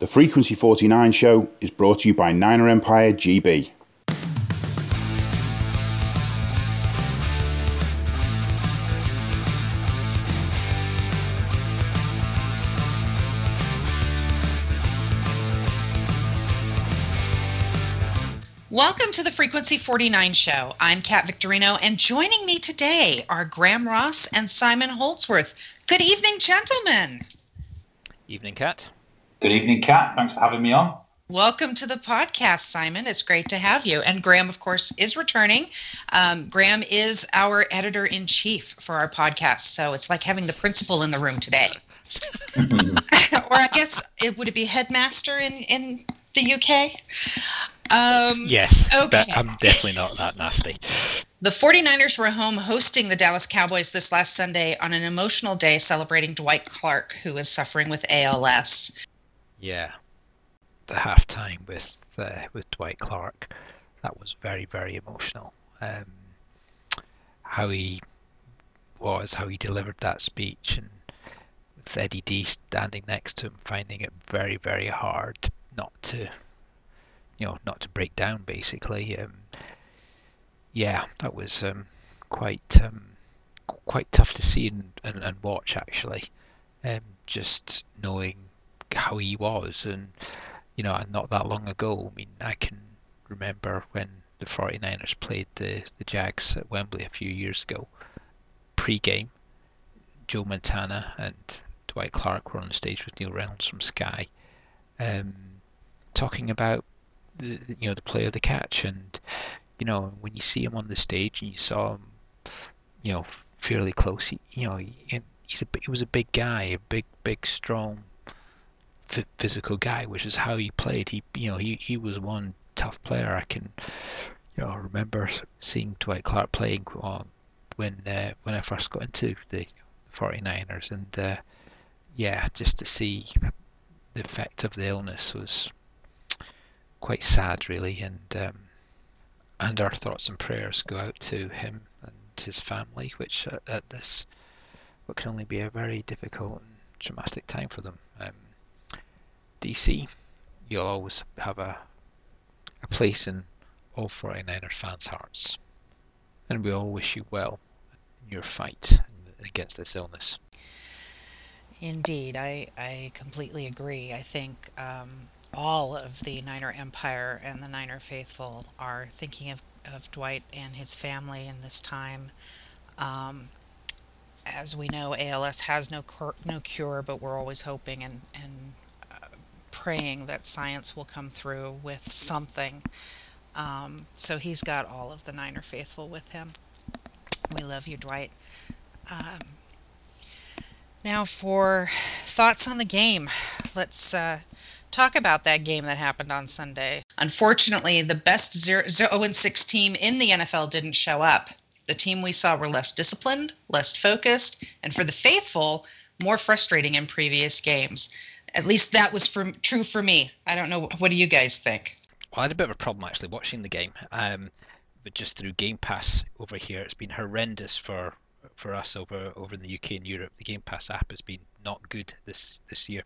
The Frequency 49 show is brought to you by Niner Empire GB. Welcome to the Frequency 49 show. I'm Kat Victorino, and joining me today are Graeme Ross and Simon Holdsworth. Good evening, gentlemen. Evening, Kat. Good evening, Kat. Thanks for having me on. Welcome to the podcast, Simon. It's great to have you. And Graeme, of course, is returning. Um, Graeme is our editor in chief for our podcast. So it's like having the principal in the room today. or I guess it would it be headmaster in, in the UK? Um, yes. Okay. I'm definitely not that nasty. The 49ers were home hosting the Dallas Cowboys this last Sunday on an emotional day celebrating Dwight Clark, who is suffering with ALS. Yeah. The halftime with uh, with Dwight Clark, that was very, very emotional. Um, how he was, how he delivered that speech, and with Eddie D standing next to him, finding it very, very hard not to you know, not to break down basically. Um, yeah, that was um, quite um, quite tough to see and, and, and watch actually. Um, just knowing how he was, and you know, not that long ago. I mean, I can remember when the 49ers played the the Jags at Wembley a few years ago. Pre-game, Joe Montana and Dwight Clark were on stage with Neil Reynolds from Sky, um, talking about the you know the play of the catch, and you know when you see him on the stage and you saw him, you know fairly close, he, you know he, he's a he was a big guy, a big big strong physical guy, which is how he played. He you know he he was one tough player. I can you know remember seeing Dwight Clark playing um, when uh, when I first got into the 49ers, and uh, yeah, just to see the effect of the illness was quite sad, really, and um, and our thoughts and prayers go out to him and his family, which at, at this what can only be a very difficult and traumatic time for them. DC, you'll always have a a place in all 49ers fans' hearts, and we all wish you well in your fight against this illness. Indeed, I, I completely agree. I think um, all of the Niner Empire and the Niner faithful are thinking of, of Dwight and his family in this time. Um, as we know, ALS has no cur- no cure, but we're always hoping and and praying that science will come through with something. Um, so he's got all of the Niner faithful with him. We love you, Dwight. Um, now for thoughts on the game. Let's uh, talk about that game that happened on Sunday. Unfortunately, the best 0, 0 6 team in the NFL didn't show up. The team we saw were less disciplined, less focused, and for the faithful, more frustrating in previous games. At least that was for, true for me. I don't know. What do you guys think? Well, I had a bit of a problem actually watching the game. Um, but just through Game Pass over here, it's been horrendous for for us over over in the UK and Europe. The Game Pass app has been not good this this year,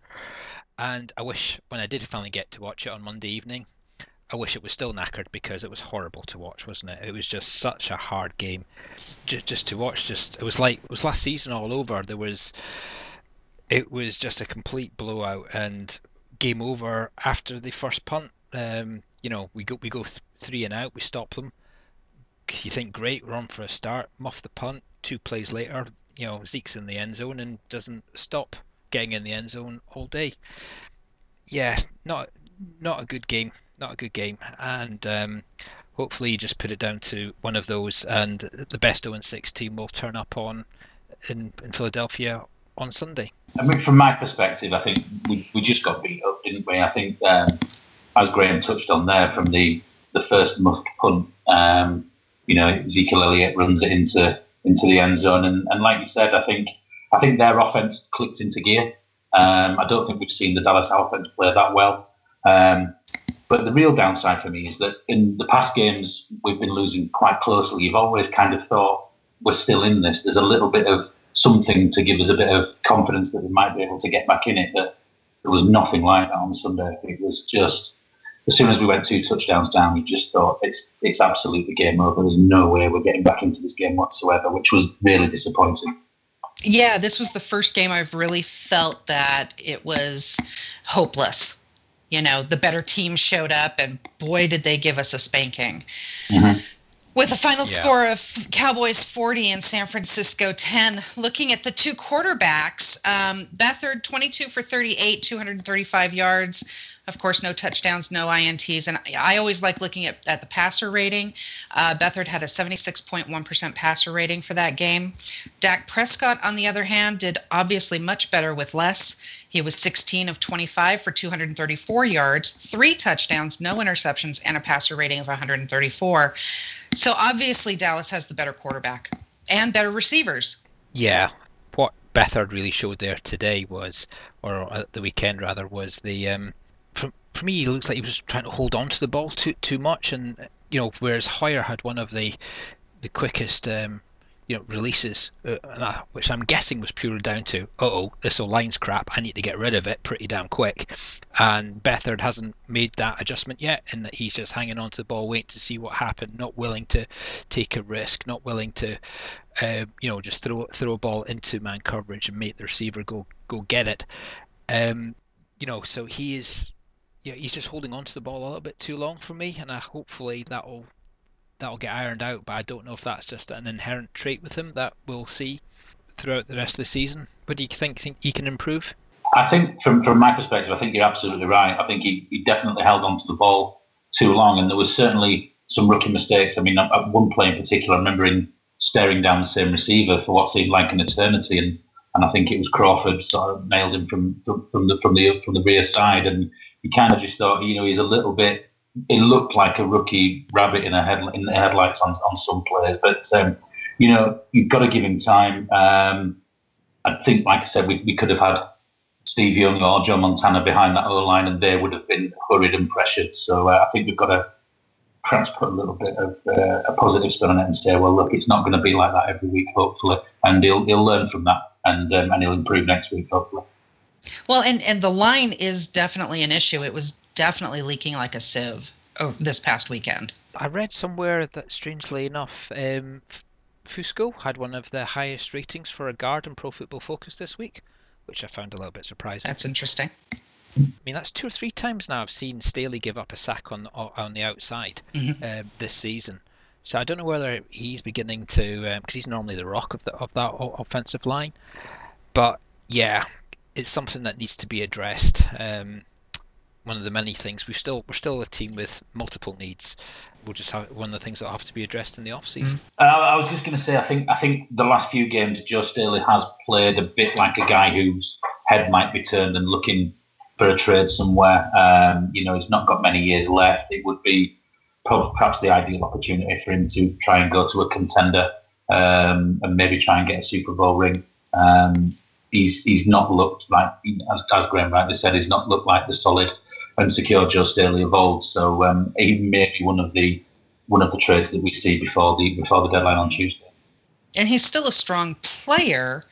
and I wish when I did finally get to watch it on Monday evening, I wish it was still knackered because it was horrible to watch, wasn't it? It was just such a hard game, just, just to watch. Just it was like it was last season all over. There was, it was just a complete blowout and game over after the first punt. Um, you know, we go we go th- three and out, we stop them. You think great, we're on for a start, muff the punt, two plays later, you know, Zeke's in the end zone and doesn't stop getting in the end zone all day. Yeah, not not a good game. Not a good game. And um, hopefully, you just put it down to one of those, and the best 0 6 team will turn up on in, in Philadelphia on Sunday. I mean, from my perspective, I think we, we just got beat up, didn't we? I think, um, as Graeme touched on there, from the, the first muffed punt, um, you know, Ezekiel Elliott runs it into into the end zone. And, and like you said, I think I think their offense clicked into gear. Um, I don't think we've seen the Dallas offense play that well. Um, but the real downside for me is that in the past games we've been losing quite closely. You've always kind of thought we're still in this. There's a little bit of something to give us a bit of confidence that we might be able to get back in it. That There was nothing like that on Sunday. It was just as soon as we went two touchdowns down, we just thought it's it's absolutely game over. There's no way we're getting back into this game whatsoever, which was really disappointing. Yeah, this was the first game I've really felt that it was hopeless. You know, the better team showed up, and boy, did they give us a spanking. Mm-hmm. With a final yeah. score of Cowboys 40 and San Francisco 10. Looking at the two quarterbacks, um, Beathard 22 for 38, 235 yards. Of course, no touchdowns, no INTs. And I always like looking at, at the passer rating. Uh, Beathard had a 76.1% passer rating for that game. Dak Prescott, on the other hand, did obviously much better with less. He was 16 of 25 for 234 yards, three touchdowns, no interceptions, and a passer rating of 134. So obviously, Dallas has the better quarterback and better receivers. Yeah. What Beathard really showed there today was, or at the weekend rather, was the um, for, for me, it looks like he was trying to hold on to the ball too too much, and you know, whereas Hoyer had one of the the quickest um, you know releases, uh, which I'm guessing was purely down to oh this old line's crap, I need to get rid of it pretty damn quick, and Beathard hasn't made that adjustment yet, in that he's just hanging on to the ball, waiting to see what happened, not willing to take a risk, not willing to uh, you know just throw throw a ball into man coverage and make the receiver go go get it. Um, you know, so he is yeah, he's just holding on to the ball a little bit too long for me, and I, hopefully that'll that'll get ironed out. But I don't know if that's just an inherent trait with him that we'll see throughout the rest of the season. But do you think think he can improve? I think from from my perspective, I think you're absolutely right. I think he, he definitely held on to the ball too long, and there was certainly some rookie mistakes. I mean, at one play in particular, I remember him staring down the same receiver for what seemed like an eternity, and and I think it was Crawford sort of nailed him from from, the from the from the rear side, and you kind of just thought, you know, he's a little bit. It looked like a rookie rabbit in a head in the headlights on on some players, but um, you know, you've got to give him time. Um, I think, like I said, we, we could have had Steve Young or Joe Montana behind that other line, and they would have been hurried and pressured. So uh, I think we've got to perhaps put a little bit of uh, a positive spin on it and say, well, look, it's not going to be like that every week, hopefully, and he'll he'll learn from that and um, and he'll improve next week, hopefully. Well, and and the line is definitely an issue. It was definitely leaking like a sieve this past weekend. I read somewhere that, strangely enough, um, Fusco had one of the highest ratings for a guard in Pro Football Focus this week, which I found a little bit surprising. That's interesting. I mean, that's two or three times now I've seen Staley give up a sack on on the outside mm-hmm. uh, this season. So I don't know whether he's beginning to, because um, he's normally the rock of the of that offensive line. But yeah, it's something that needs to be addressed. Um, one of the many things we still we're still a team with multiple needs. We'll just have one of the things that have to be addressed in the off season. Uh, I was just going to say, I think I think the last few games, Joe Staley has played a bit like a guy whose head might be turned and looking for a trade somewhere. Um, you know, he's not got many years left. It would be perhaps the ideal opportunity for him to try and go to a contender um, and maybe try and get a Super Bowl ring. Um, he's he's not looked like, as, as Graeme rightly said, he's not looked like the solid and secure Joe Staley of old. So um, he may be one of the one of the trades that we see before the before the deadline on Tuesday. And he's still a strong player.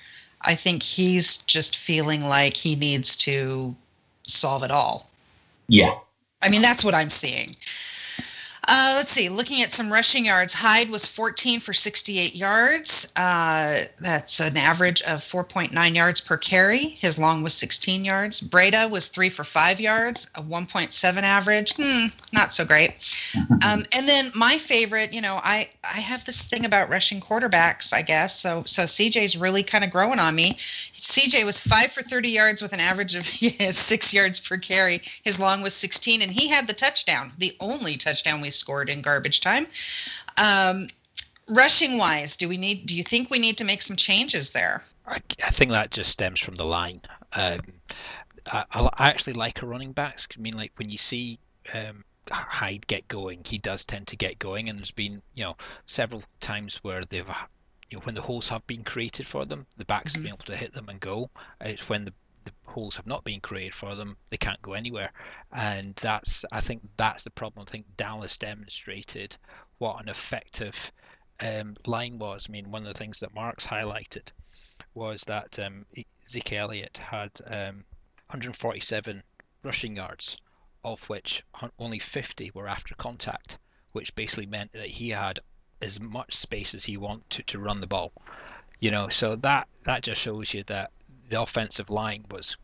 I think he's just feeling like he needs to solve it all. Yeah. I mean, that's what I'm seeing. Uh, let's see. Looking at some rushing yards, Hyde was 14 for 68 yards. Uh, that's an average of 4.9 yards per carry. His long was 16 yards. Breida was three for five yards, a 1.7 average. Hmm, not so great. Um, and then my favorite, you know, I I have this thing about rushing quarterbacks, I guess. So so CJ's really kind of growing on me. CJ was five for 30 yards with an average of six yards per carry. His long was 16, and he had the touchdown, the only touchdown we scored in garbage time. Um, rushing wise, do we need? Do you think we need to make some changes there? I, I think that just stems from the line. Um, I, I, actually like a running backs. I mean, like when you see um, Hyde get going, he does tend to get going, and there's been you know several times where they've you know when the holes have been created for them, the backs mm-hmm. have been able to hit them and go. It's when the the holes have not been created for them, they can't go anywhere. And that's, I think, that's the problem. I think Dallas demonstrated what an effective um, line was. I mean, one of the things that Marks highlighted was that um, Zeke Elliott had um, 147 rushing yards, of which only 50 were after contact, which basically meant that he had as much space as he wanted to, to run the ball. You know, so that that just shows you that the offensive line was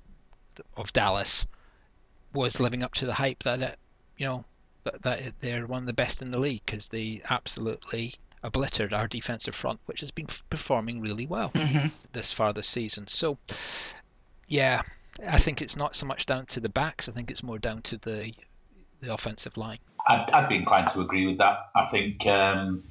of Dallas was living up to the hype that it, you know, that, that they're one of the best in the league because they absolutely obliterated our defensive front, which has been performing really well mm-hmm. this far this season. So, yeah, I think it's not so much down to the backs. I think it's more down to the the offensive line. I'd, I'd be inclined to agree with that. I think um,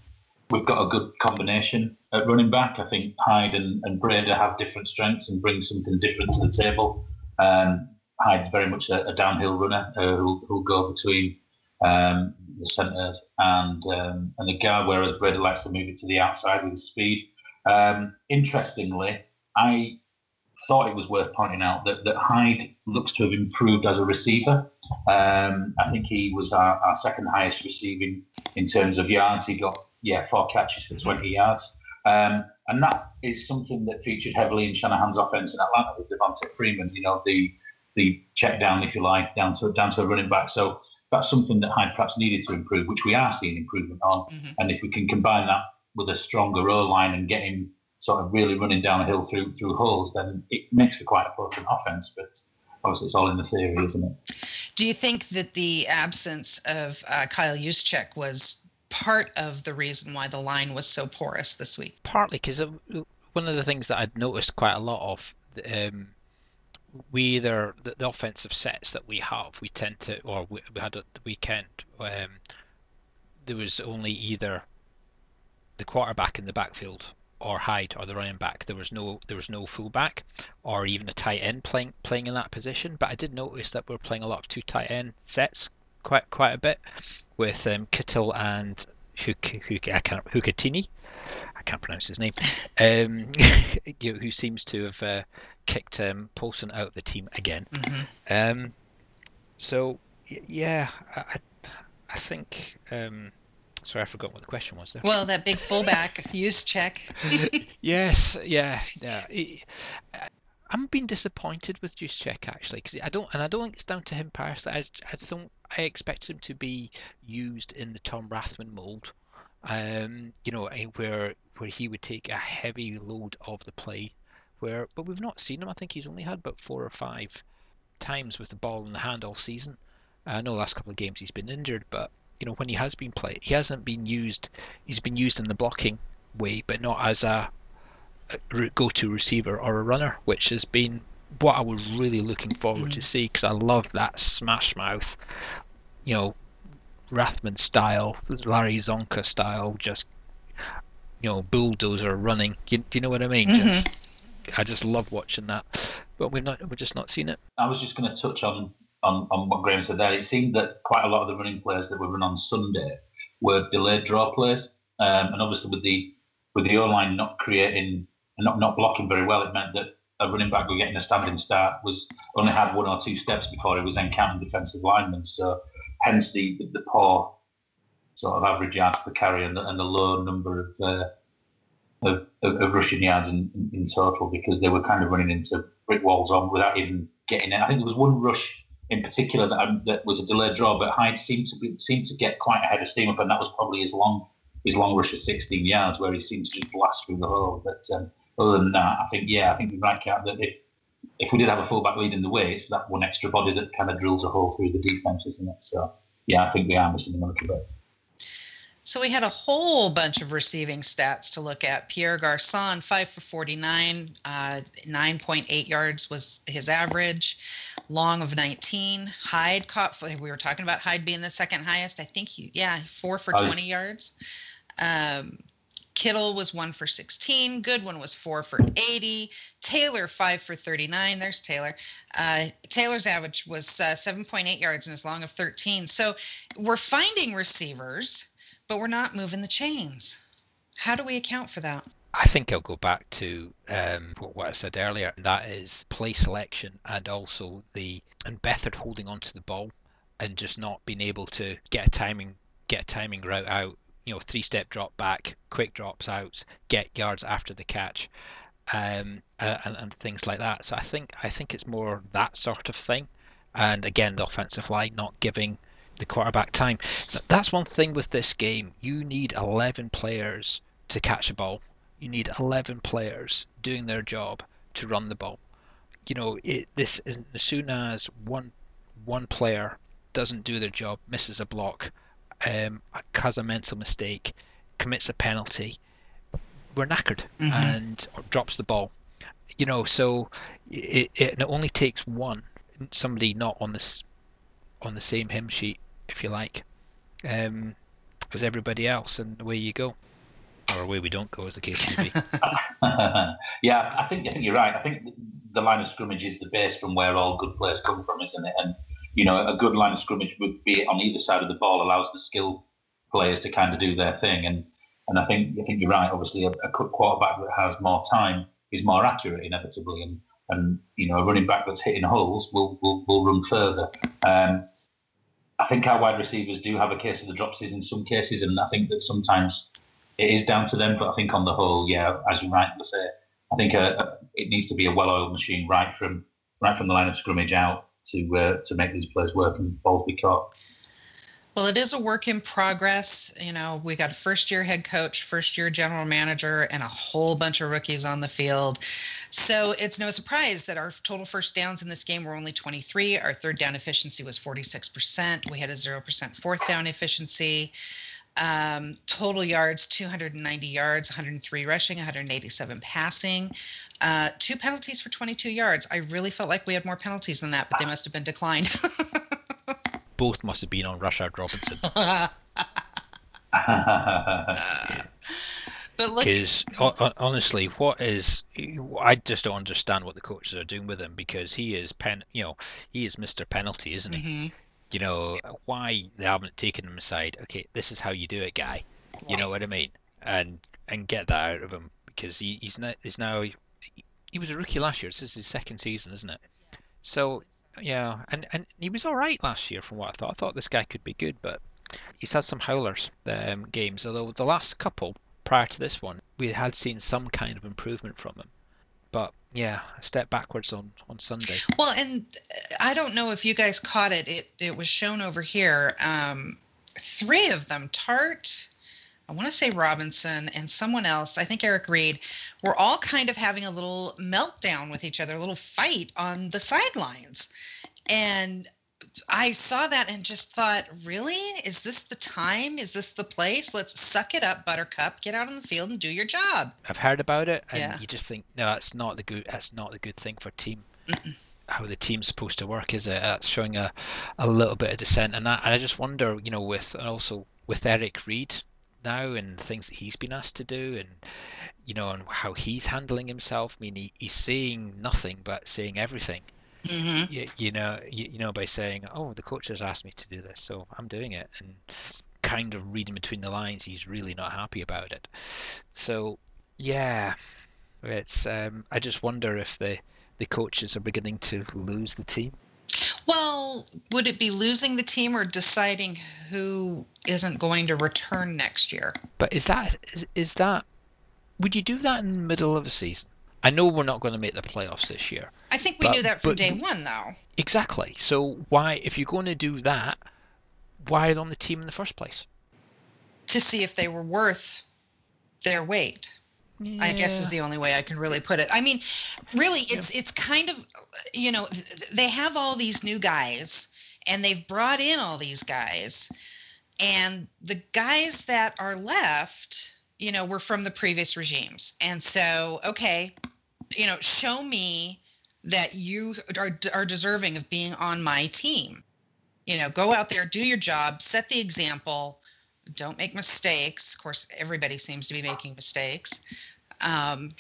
we've got a good combination at running back. I think Hyde and, and Breida have different strengths and bring something different to the table. Um, Hyde's very much a, a downhill runner uh, who'll, who'll, go between um, the centres and um, and the guard, whereas Breida likes to move it to the outside with speed. Um, interestingly, I thought it was worth pointing out that, that Hyde looks to have improved as a receiver. Um, I think he was our, our, second highest receiving in terms of yards. He got yeah four catches for 20 yards. Um, and that is something that featured heavily in Shanahan's offense in Atlanta with Devonta Freeman. You know the the check down, if you like, down to down to a running back. So that's something that Hyde perhaps needed to improve, which we are seeing improvement on. Mm-hmm. And if we can combine that with a stronger O line and get him sort of really running down a hill through through holes, then it makes for quite a potent offense. But obviously, it's all in the theory, isn't it? Do you think that the absence of uh, Kyle Juszczyk was part of the reason why the line was so porous this week? Partly because one of the things that I'd noticed quite a lot of. Um, we either the, the, offensive sets that we have, we tend to, or we, we had at the weekend, um, there was only either the quarterback in the backfield or Hyde or the running back. There was no there was no fullback or even a tight end playing playing in that position. But I did notice that we're playing a lot of two tight end sets quite quite a bit with um, Kittle and Huk, Huk, I can't, Hukatini. I can't pronounce his name. Um, you know, who seems to have uh, kicked um, Paulson out of the team again. Mm-hmm. Um, so yeah, I, I think. Um, sorry, I forgot what the question was there. Well, that big fullback Juszczyk. yes, yeah, yeah. I'm being disappointed with Juszczyk actually because I don't, and I don't think it's down to him personally. I, I don't. I expect him to be used in the Tom Rathman mold. Um, you know, where where he would take a heavy load of the play where but we've not seen him. I think he's only had about four or five times with the ball in the hand all season. I know the last couple of games he's been injured, but you know when he has been played, he hasn't been used. He's been used in the blocking way, but not as a go-to receiver or a runner, which has been what I was really looking forward mm. to see because I love that smash mouth, you know, Rathman style, Larry Csonka style, just you know bulldozer running. Do you, you know what I mean? Mm-hmm. Just I just love watching that, but we've not we've just not seen it. I was just going to touch on, on on what Graeme said there. It seemed that quite a lot of the running players that were run on Sunday were delayed draw plays, um, and obviously with the with the O line not creating and not not blocking very well, it meant that a running back were getting a standing start was only had one or two steps before he was encountering defensive linemen. So hence the the poor sort of average yards per carry and the, and the low number of uh, of, of, rushing yards in, in, in, total because they were kind of running into brick walls on without even getting it. I think there was one rush in particular that, um, that was a delayed draw, but Hyde seemed to be, seemed to get quite ahead of steam up, and that was probably his long his long rush of 16 yards where he seemed to just blast through the hole. But um, other than that, I think yeah, I think you're right, Kat, that if if we did have a fullback leading the way, it's that one extra body that kind of drills a hole through the defense, isn't it? So yeah, I think we are missing him a little bit. So we had a whole bunch of receiving stats to look at. Pierre Garcon, five for 49, uh, 9.8 yards was his average, long of 19. Hyde caught, we were talking about Hyde being the second highest. I think he, yeah, four for 20 yards. Um, Kittle was one for 16. Goodwin was four for 80. Taylor, five for 39. There's Taylor. Uh, Taylor's average was uh, 7.8 yards and his long of 13. So we're finding receivers but we're not moving the chains. How do we account for that? I think I'll go back to um, what I said earlier. That is play selection and also the and Beathard holding onto the ball and just not being able to get a timing get a timing route out. You know, three step drop back, quick drops out, get yards after the catch. um, and, and things like that. So I think I think it's more that sort of thing. And again, the offensive line not giving the quarterback time. That's one thing with this game. You need 11 players to catch a ball. You need 11 players doing their job to run the ball. You know, it, this as soon as one one player doesn't do their job, misses a block, um, has a mental mistake, commits a penalty, we're knackered mm-hmm. and drops the ball. You know, so it, it only takes one somebody not on this on the same hymn sheet, if you like, um, as everybody else, and away you go, or away we don't go, as the case may be. yeah, I think I think you're right. I think the line of scrimmage is the base from where all good players come from, isn't it? And you know, a good line of scrimmage would be on either side of the ball allows the skill players to kind of do their thing. And and I think I think you're right. Obviously, a, a quarterback that has more time is more accurate inevitably, and and you know a running back that's hitting holes will will, will run further. Um, I think our wide receivers do have a case of the dropsies in some cases, and I think that sometimes it is down to them. But I think on the whole, yeah, as you rightly say, I think a, a, it needs to be a well-oiled machine right from right from the line of scrimmage out to uh, to make these players work and balls be caught. Well, it is a work in progress. You know, we got a first year head coach, first year general manager, and a whole bunch of rookies on the field. So it's no surprise that our total first downs in this game were only 23. Our third down efficiency was 46%. We had a 0% fourth down efficiency. Um, total yards 290 yards, 103 rushing, 187 passing. Uh, two penalties for 22 yards. I really felt like we had more penalties than that, but they must have been declined. both must have been on Rashard Robinson. but look, because honestly, what is I just don't understand what the coaches are doing with him because he is pen, you know, he is Mister Penalty, isn't he? Mm-hmm. You know why they haven't taken him aside? Okay, this is how you do it, guy. You know what I mean? And and get that out of him because he, he's not he's now he was a rookie last year. This is his second season, isn't it? So yeah, and and he was all right last year from what I thought. I thought this guy could be good, but he's had some howlers um, games. Although the last couple prior to this one, we had seen some kind of improvement from him. But yeah, a step backwards on on Sunday. Well, and I don't know if you guys caught it. It it was shown over here. Um, three of them, Tartt. I want to say Robinson and someone else, I think Eric Reid, were all kind of having a little meltdown with each other, a little fight on the sidelines. And I saw that and just thought, really? Is this the time? Is this the place? Let's suck it up, Buttercup. Get out on the field and do your job. I've heard about it, and yeah. you just think, no, that's not the good. That's not the good thing for team. Mm-mm. How the team's supposed to work, is it? That's showing a, a little bit of dissent, and that. And I just wonder, you know, with and also with Eric Reid now and things that he's been asked to do and you know and how he's handling himself i mean he, he's saying nothing but saying everything mm-hmm. you, you, know you, you, know by saying oh the coach has asked me to do this so i'm doing it and kind of reading between the lines he's really not happy about it so yeah it's um, i just wonder if the the coaches are beginning to lose the team well, would it be losing the team or deciding who isn't going to return next year? But is that is, is that would you do that in the middle of a season? I know we're not going to make the playoffs this year. I think we but, knew that from day one, though. Exactly. So why, if you're going to do that, why are they on the team in the first place? To see if they were worth their weight. Yeah. I guess is the only way I can really put it. I mean, really, it's yeah. it's kind of, you know, they have all these new guys, and they've brought in all these guys, and the guys that are left, you know, were from the previous regimes, and so okay, you know, show me that you are are deserving of being on my team. You know, go out there, do your job, set the example don't make mistakes. Of course, everybody seems to be making mistakes um,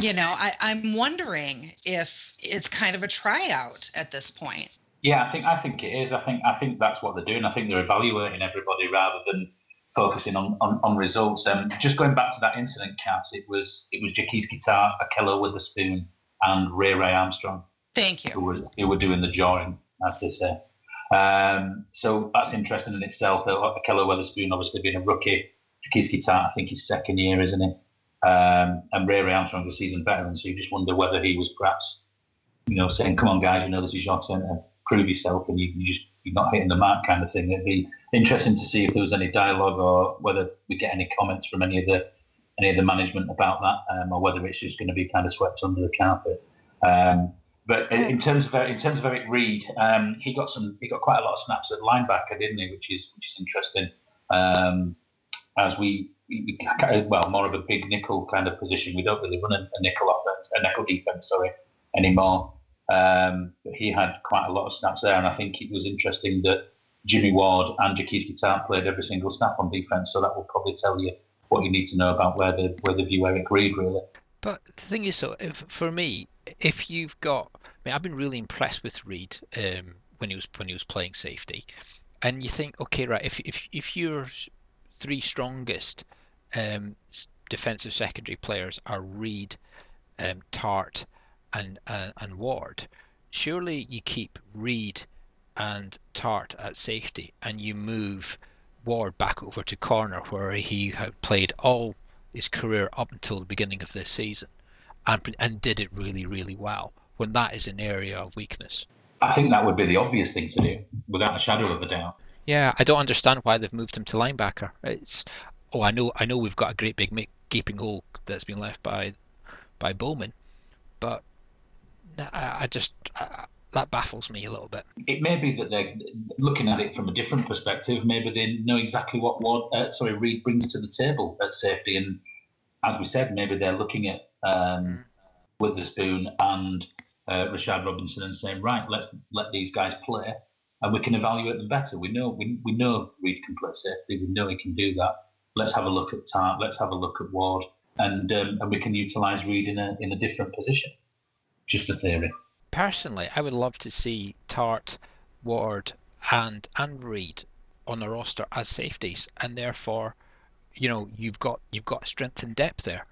you know, I, I'm wondering if it's kind of a tryout at this point. Yeah, I think I think it is. I think I think that's what they're doing. I think they're evaluating everybody rather than focusing on, on, on results. Um, just going back to that incident, Kat, it was it was Jaquiski Tartt, Ahkello Witherspoon, and Ray Ray Armstrong. Thank you. Who were, who were doing the jawing, as they say. Um, so that's interesting in itself. Ahkello Witherspoon, obviously being a rookie. Jaquiski Tartt, I think his second year, isn't he? Um, and Ray Ray Armstrong's a seasoned veteran, so you just wonder whether he was perhaps, you know, saying, "Come on, guys, you know this is your turn to prove yourself," and you, you just you're not hitting the mark, kind of thing. It'd be interesting to see if there was any dialogue or whether we get any comments from any of the any of the management about that, um, or whether it's just going to be kind of swept under the carpet. Um, but in terms of in terms of Eric Reid, um, he got some he got quite a lot of snaps at linebacker, didn't he? Which is which is interesting. Um, as we, we, well more of a big nickel kind of position. We don't really run a, a nickel offense, a nickel defense, sorry, anymore. Um, but he had quite a lot of snaps there, and I think it was interesting that Jimmy Ward and Jaquiski Tartt played every single snap on defense. So that will probably tell you what you need to know about where the where the view Eric Reid really. But the thing is, so if, for me, if you've got, I mean, I've been really impressed with Reid um, when he was when he was playing safety, and you think, okay, right, if if if your three strongest um, defensive secondary players are Reid, um, Tartt, and, and and Ward, surely you keep Reid and Tartt at safety, and you move Ward back over to corner where he had played all his career up until the beginning of this season and, and did it really, really well when that is an area of weakness. I think that would be the obvious thing to do, without a shadow of a doubt. Yeah, I don't understand why they've moved him to linebacker. It's oh, I know, I know, we've got a great big gaping hole that's been left by by Bowman, but I, I just I, that baffles me a little bit. It may be that they're looking at it from a different perspective. Maybe they know exactly what Ward, uh, sorry, Reid brings to the table at safety, and as we said, maybe they're looking at um, Witherspoon and uh, Rashad Robinson and saying, right, let's let these guys play, and we can evaluate them better. We know we, we know Reid can play safety. We know he can do that. Let's have a look at Tartt. Let's have a look at Ward, and um, and we can utilise Reid in a in a different position. Just a theory. Personally, I would love to see Tartt, Ward, and and Reid on the roster as safeties, and therefore, you know, you've got you've got strength and depth there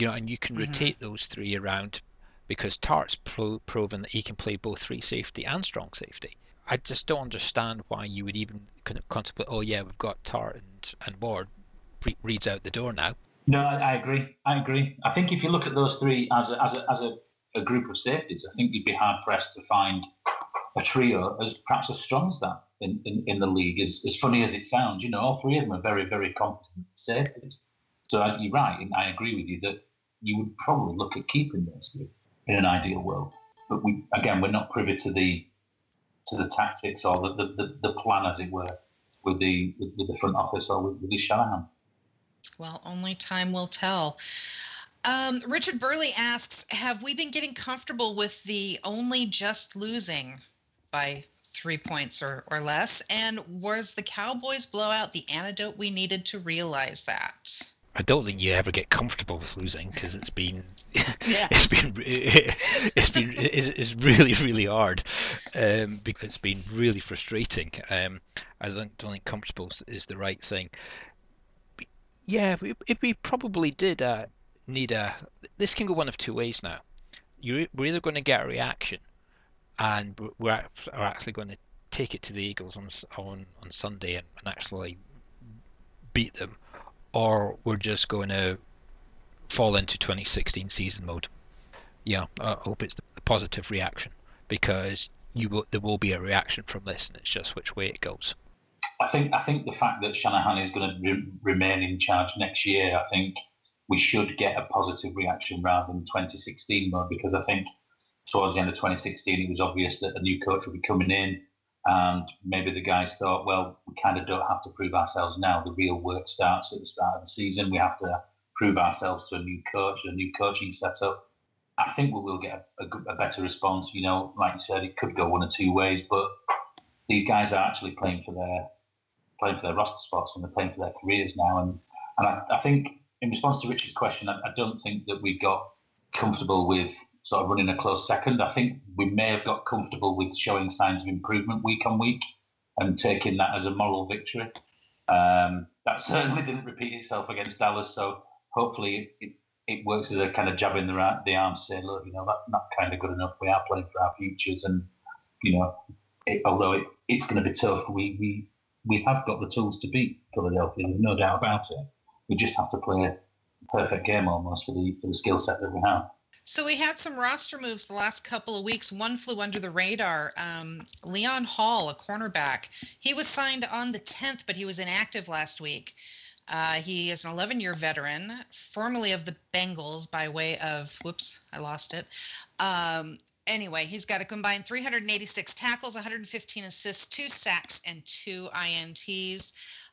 you know, and you can mm-hmm. rotate those three around because Tartt's pro- proven that he can play both free safety and strong safety. I just don't understand why you would even kind of contemplate. Oh yeah, we've got Tartt and and Ward Reid's out the door now. No, I, I, agree. I agree. I think if you look at those three as a, as a, as a, a group of safeties, I think you'd be hard pressed to find a trio as perhaps as strong as that in, in, in the league. As, as funny as it sounds, you know, all three of them are very, very competent safeties. So uh, you're right, and I agree with you that you would probably look at keeping those three in an ideal world. But we again, we're not privy to the to the tactics or the, the, the, plan, as it were, with the with, with the front office or with, with the Shanahan. Well, only time will tell. Um, Richard Burley asks, have we been getting comfortable with the only just losing by three points or, or less? And was the Cowboys blowout the antidote we needed to realize that? I don't think you ever get comfortable with losing because it's been yeah. it's been it's been it's really really hard um, because it's been really frustrating. Um, I don't, don't think comfortable is the right thing. Yeah, we, we probably did uh, need a. This can go one of two ways now. you we're either going to get a reaction, and we're, we're actually going to take it to the Eagles on on, on Sunday and, and actually beat them, or we're just going to fall into 2016 season mode. Yeah, I hope it's the positive reaction because you will, there will be a reaction from this, and it's just which way it goes. I think I think the fact that Shanahan is going to re- remain in charge next year, I think we should get a positive reaction rather than 2016 mode because I think towards the end of 2016 it was obvious that a new coach would be coming in. And maybe the guys thought, well, we kind of don't have to prove ourselves now. The real work starts at the start of the season. We have to prove ourselves to a new coach, a new coaching setup. I think we will get a, a, better response. You know, like you said, it could go one or two ways, but these guys are actually playing for their playing for their roster spots and they're playing for their careers now. And and I, I think in response to Richard's question, I, I don't think that we got comfortable with sort of running a close second. I think we may have got comfortable with showing signs of improvement week on week and taking that as a moral victory. Um, that certainly didn't repeat itself against Dallas, so hopefully it, it works as a kind of jab in the, the arm, saying, look, you know, that's not kind of good enough. We are playing for our futures, and you know, it, although it, it's going to be tough, we, we we have got the tools to beat Philadelphia. There's no doubt about it. We just have to play a perfect game almost for the for the skill set that we have. So we had some roster moves the last couple of weeks. One flew under the radar. Um, Leon Hall, a cornerback, he was signed on the 10th, but he was inactive last week. Uh, he is an 11 year veteran, formerly of the Bengals by way of, whoops, I lost it. Um, anyway, he's got a combined 386 tackles, 115 assists, two sacks, and two INTs.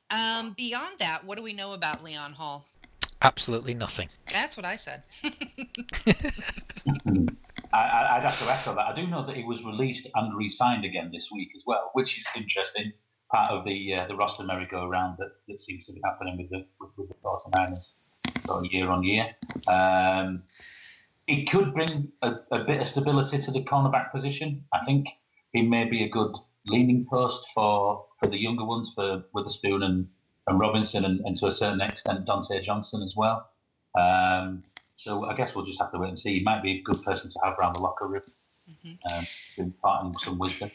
Um, beyond that, what do we know about Leon Hall? Absolutely nothing. That's what I said. I, would have to echo that. I do know that he was released and re-signed again this week as well, which is interesting. Part of the uh, the roster merry-go-round that, that seems to be happening with the with, with the 49ers sort of year on year. Um, it could bring a, a, bit of stability to the cornerback position. I think he may be a good leaning post for, for the younger ones, for Witherspoon and and Robinson, and, and to a certain extent Dontae Johnson as well. Um, so I guess we'll just have to wait and see. He might be a good person to have around the locker room, mm-hmm. um, imparting some wisdom.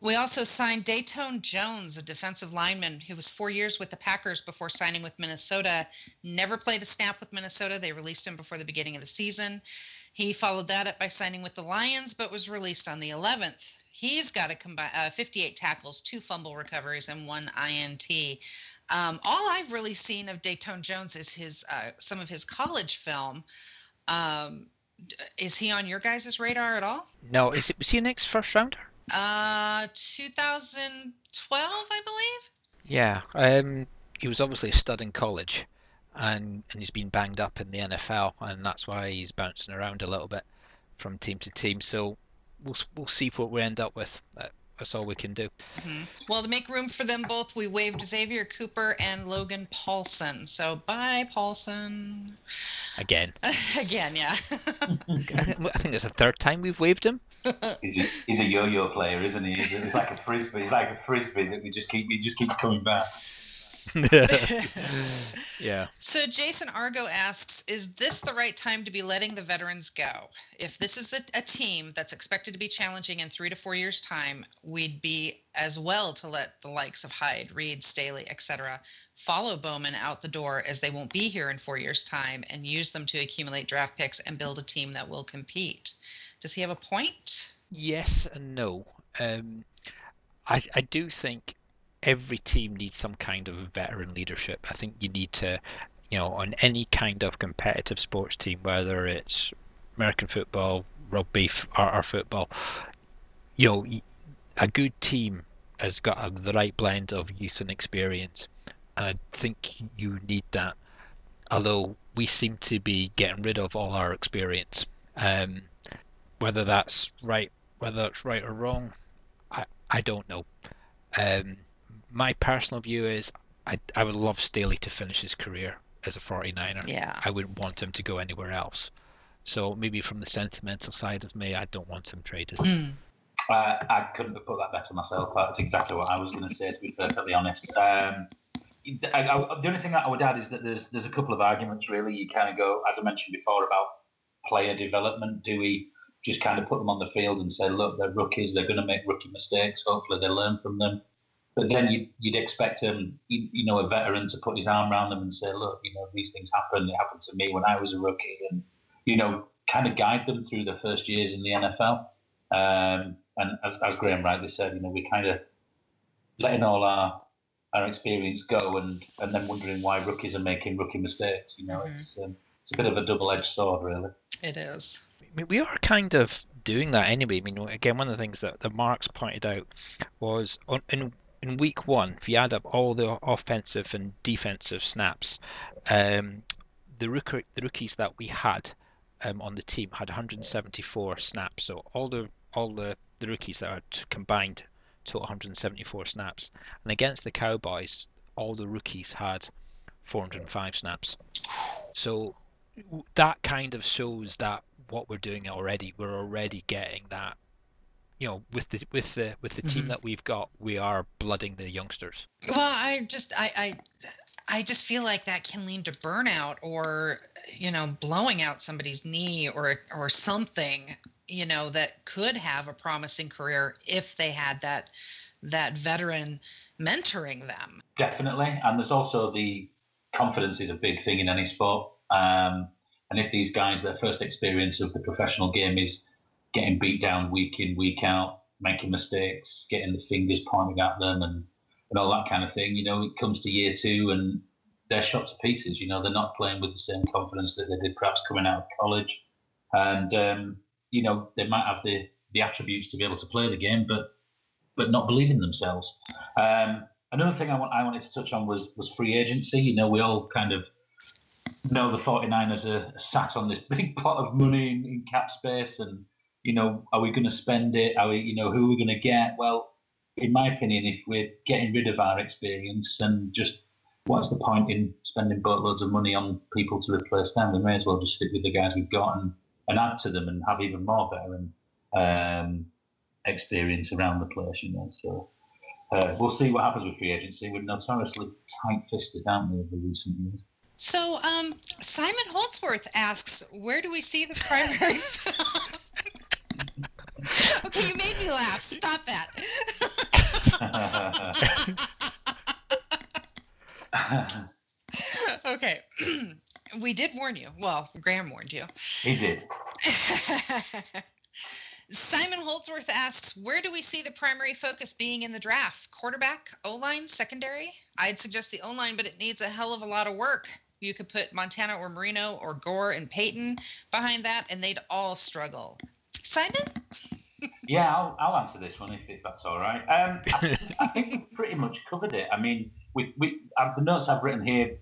We also signed Datone Jones, a defensive lineman who was four years with the Packers before signing with Minnesota. Never played a snap with Minnesota. They released him before the beginning of the season. He followed that up by signing with the Lions, but was released on the 11th. He's got a combine, uh, 58 tackles, two fumble recoveries, and one INT. Um, all I've really seen of Datone Jones is his uh, some of his college film. Um, is he on your guys' radar at all? No. Is it was he an ex first rounder? Uh, 2012, I believe. Yeah. Um, he was obviously a stud in college, and and he's been banged up in the NFL, and that's why he's bouncing around a little bit from team to team. So we'll we'll see what we end up with. Uh, that's all we can do. Mm-hmm. Well, to make room for them both, we waived Xavier Cooper and Logan Paulson. So bye, Paulson. Again. Again, yeah. I think it's the third time we've waived him. He's a, he's a yo-yo player, isn't he? He's like a frisbee. He's like a frisbee that we just keep we just keep coming back. yeah. So Jason Argo asks, is this the right time to be letting the veterans go? If this is the, a team that's expected to be challenging in three to four years' time, we'd be as well to let the likes of Hyde, Reid, Staley, etc., follow Bowman out the door as they won't be here in four years' time and use them to accumulate draft picks and build a team that will compete. Does he have a point? Yes and no. Um, I, I do think every team needs some kind of veteran leadership. I think you need to, you know, on any kind of competitive sports team, whether it's American football, rugby, or, or football, you know, a good team has got a, the right blend of youth and experience. And I think you need that. Although we seem to be getting rid of all our experience, um, whether that's right, whether that's right or wrong, I I don't know. Um, my personal view is I, I would love Staley to finish his career as a 49er. Yeah. I wouldn't want him to go anywhere else. So maybe from the sentimental side of me, I don't want him traded. Mm. Uh, I couldn't have put that better myself. That's exactly what I was going to say, to be perfectly honest. Um, I, I, the only thing that I would add is that there's there's a couple of arguments really. You kind of go, as I mentioned before, about player development. Do we just kind of put them on the field and say, look, they're rookies, they're going to make rookie mistakes. Hopefully, they learn from them. But then you'd, you'd expect him, you, you, know, a veteran to put his arm around them and say, look, you know, these things happen. It happened to me when I was a rookie, and you know, kind of guide them through the first years in the NFL. Um, and as, as Graeme rightly said, you know, we kind of letting all our our experience go, and and then wondering why rookies are making rookie mistakes. You know, mm-hmm. it's um, it's a bit of a double edged sword, really. It is. I mean, we are kind of doing that anyway. I mean, again, one of the things that the Marks pointed out was on, in in week one, if you add up all the offensive and defensive snaps, um, the, the rookies that we had um, on the team had 174 snaps. So all the all the, the rookies that are combined to 174 snaps. And against the Cowboys, all the rookies had 405 snaps. So that kind of shows that what we're doing already, we're already getting that you know with the with the with the team mm-hmm. that we've got we are blooding the youngsters. Well i just i i i just feel like that can lead to burnout or you know blowing out somebody's knee or or something you know that could have a promising career if they had that that veteran mentoring them. Definitely. And there's also the confidence is a big thing in any sport. Um, and if these guys, their first experience of the professional game is getting beat down week in, week out, making mistakes, getting the fingers pointing at them, and, and all that kind of thing, you know, it comes to year two and they're shot to pieces. You know, they're not playing with the same confidence that they did perhaps coming out of college. And, um, you know, they might have the, the attributes to be able to play the game, but but not believing themselves. Um, another thing I, want, I wanted to touch on was was free agency. You know, we all kind of know the 49ers are sat on this big pot of money in, in cap space and you know are we going to spend it? Are we you know who are we going to get? Well in my opinion if we're getting rid of our experience and just what's the point in spending boatloads of money on people to replace them? We may as well just stick with the guys we've got and, and add to them and have even more veteran um, experience around the place you know so uh, we'll see what happens with free agency we're notoriously tight-fisted aren't we over recent years? So, um, Simon Holdsworth asks, where do we see the primary? okay, you me laugh. Stop that. okay, we did warn you. Well, Graeme warned you. he did Simon Holdsworth asks, where do we see the primary focus being in the draft? Quarterback, O line, secondary? I'd suggest the O line, but it needs a hell of a lot of work. You could put Montana or Marino or Gore and Peyton behind that, and they'd all struggle. Simon? Yeah, I'll, I'll answer this one if, if that's all right. Um, I, I think we've pretty much covered it. I mean, we, we, uh, the notes I've written here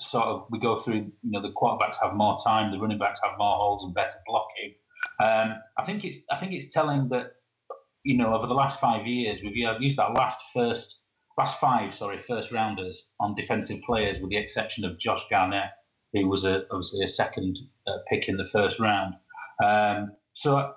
sort of we go through. You know, the quarterbacks have more time, the running backs have more holes and better blocking. Um, I think it's I think it's telling that you know over the last five years we've used our last first last five sorry first rounders on defensive players with the exception of Josh Garnett who was a obviously a second uh, pick in the first round. Um, so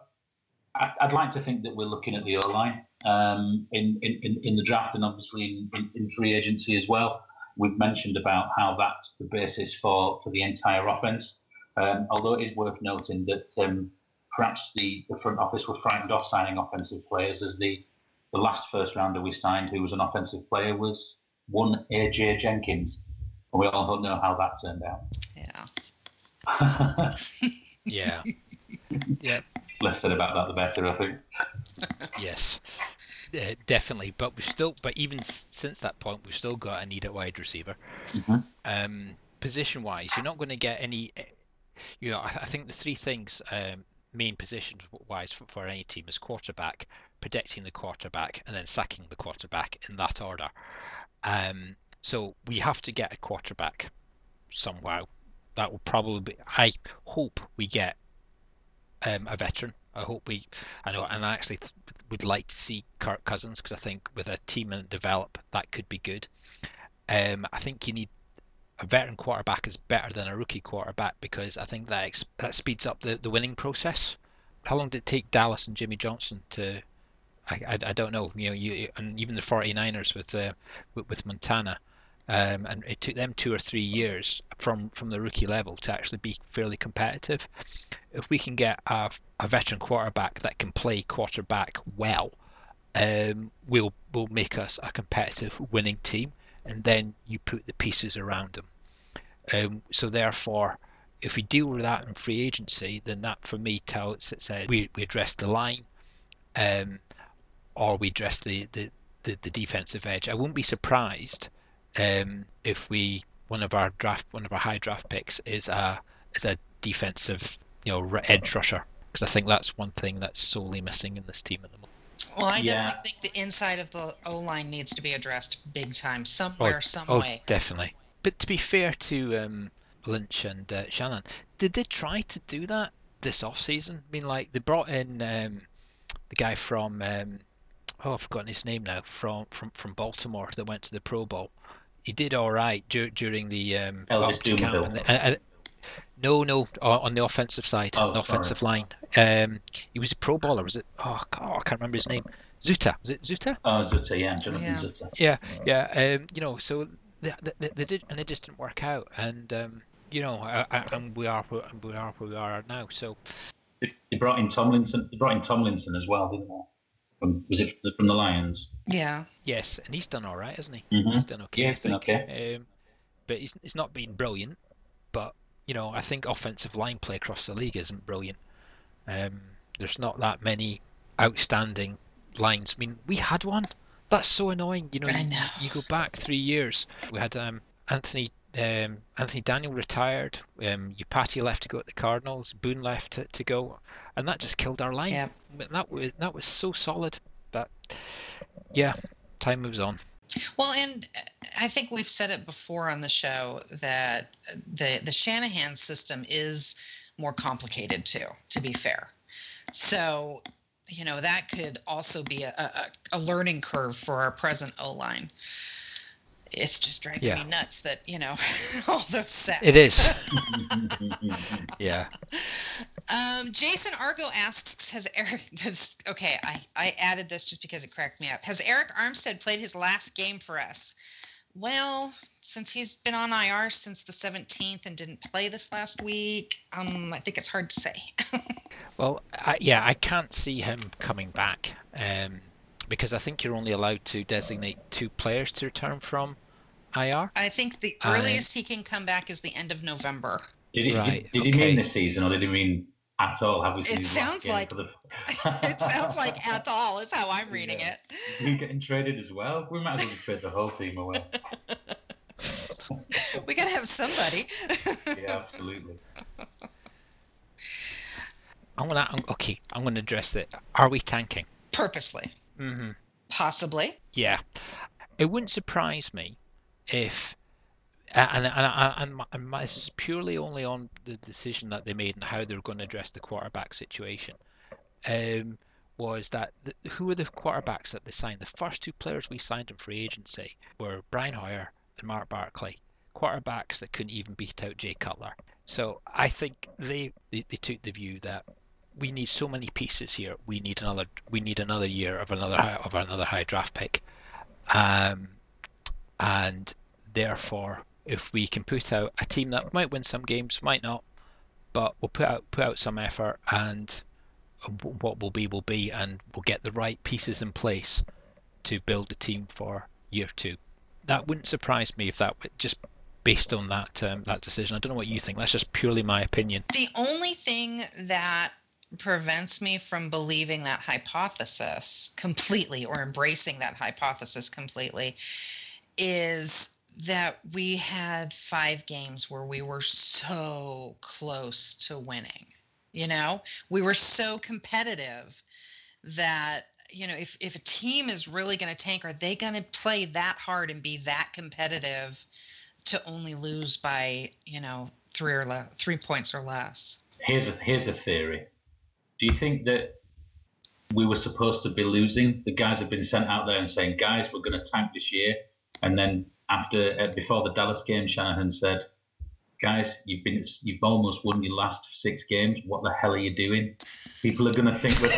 I'd like to think that we're looking at the O line um, in, in in the draft and obviously in, in, in free agency as well. We've mentioned about how that's the basis for for the entire offense. Um, although it is worth noting that um, perhaps the, the front office were frightened off signing offensive players as the, the last first rounder we signed, who was an offensive player, was one AJ Jenkins. And we all know how that turned out. Yeah. Yeah. yeah. Less said about that, the better, I think. Yes. Uh, definitely, but we still, but even s- since that point, we've still got a need at wide receiver. Mhm. Um, position wise, you're not going to get any. eh, You know, I, I think the three things, um, main position wise for, for any team is quarterback, protecting the quarterback, and then sacking the quarterback in that order. Um, so we have to get a quarterback somehow. That will probably be. I hope we get um, a veteran. I hope we. I know, and I actually would like to see Kirk Cousins because I think with a team and develop that could be good. Um, I think you need a veteran quarterback is better than a rookie quarterback because I think that ex- that speeds up the, the winning process. How long did it take Dallas and Jimmy Johnson to? I, I, I don't know. You know, you and even the 49ers with uh, with, with Montana. Um, and it took them two or three years from, from the rookie level to actually be fairly competitive. If we can get a, a veteran quarterback that can play quarterback well, um, will will make us a competitive winning team, and then you put the pieces around them. Um, so therefore, if we deal with that in free agency, then that for me tells it says we, we address the line, um, or we address the, the, the, the defensive edge. I wouldn't be surprised um, if we one of our draft one of our high draft picks is a is a defensive you know edge rusher because I think that's one thing that's solely missing in this team at the moment. Well, I Yeah. definitely think the inside of the O line needs to be addressed big time, somewhere, some oh, way. definitely. But to be fair to um, Lynch and uh, Shannon, did they try to do that this off season? I mean, like they brought in um, the guy from um, oh, I've forgotten his name now from from from Baltimore that went to the Pro Bowl. He did all right dur- during the um, Elvis camp. Doomville. And the, uh, uh, no, no, on the offensive side, Oh, on the sorry. offensive line. Um, he was a Pro Bowler. Was it? Oh, God, I can't remember his name. Zuttah. Was it Zuttah? Oh, Zuttah, yeah, Jonathan Yeah. Zuttah. Yeah, yeah. Um, you know, so they, they, they did, and it just didn't work out. And um, you know, I, I, and we are where- and we are where we are now. So They, they brought in Tomlinson. They brought in Tomlinson as well, didn't they? From, was it from the Lions? Yeah. yes, and he's done all right, hasn't he? Mhm. He's done okay. Yeah, I he's done think. Um, but he's he's not been brilliant, but you know, I think offensive line play across the league isn't brilliant. Um, there's not that many outstanding lines. I mean, we had one. That's so annoying. You know, I you, you go back three years. We had um, Anthony um, Anthony Daniel retired. Um, Iupati left to go at the Cardinals. Boone left to, to go, and that just killed our line. Yeah. But That was that was so solid. But yeah, time moves on. Well, and uh, I think we've said it before on the show that the the Shanahan system is more complicated too. To be fair, so you know that could also be a, a, a learning curve for our present O line. It's just driving Yeah. me nuts that you know all those sacks. It is. yeah. Um, Jason Argo asks, "Has Arik?" This, okay, I I added this just because it cracked me up. Has Arik Armstead played his last game for us? Well, since he's been on IR since the 17th and didn't play this last week, um, I think it's hard to say. Well, I, yeah, I can't see him coming back um, because I think you're only allowed to designate two players to return from IR. I think the I- earliest he can come back is the end of November. Did he, Right, did, did he mean this season or did he mean at all? Have we seen It sounds like- the... it sounds like at all is how I'm reading Yeah. it. Is he getting traded as well? We might as well trade the whole team away. We gotta have somebody. Yeah, absolutely. I'm gonna I'm, okay. I'm gonna address it. Are we tanking? Purposely, hmm possibly. Yeah, it wouldn't surprise me if, and and, and, and my, this is purely only on the decision that they made and how they're going to address the quarterback situation. Um, was that the, who were the quarterbacks that they signed? The first two players we signed in free agency were Brian Hoyer and Mark Barkley, quarterbacks that couldn't even beat out Jay Cutler. So I think they, they, they took the view that we need so many pieces here. We need another. We need another year of another high, of another high draft pick, um, and therefore, if we can put out a team that might win some games, might not, but we'll put out put out some effort, and what will be will be, and we'll get the right pieces in place to build the team for year two. That wouldn't surprise me if that just based on that um, that decision. I don't know what you think. That's just purely my opinion. The only thing that prevents me from believing that hypothesis completely or embracing that hypothesis completely is that we had five games where we were so close to winning. You know, we were so competitive that you know if if a team is really going to tank are they going to play that hard and be that competitive to only lose by you know three or le- three points or less Here's a here's a theory. Do you think that we were supposed to be losing? The guys have been sent out there and saying, "Guys, we're going to tank this year," and then after uh, before the Dallas game, Shanahan said, "Guys, you've been you've almost won your last six games. What the hell are you doing?" People are going to think that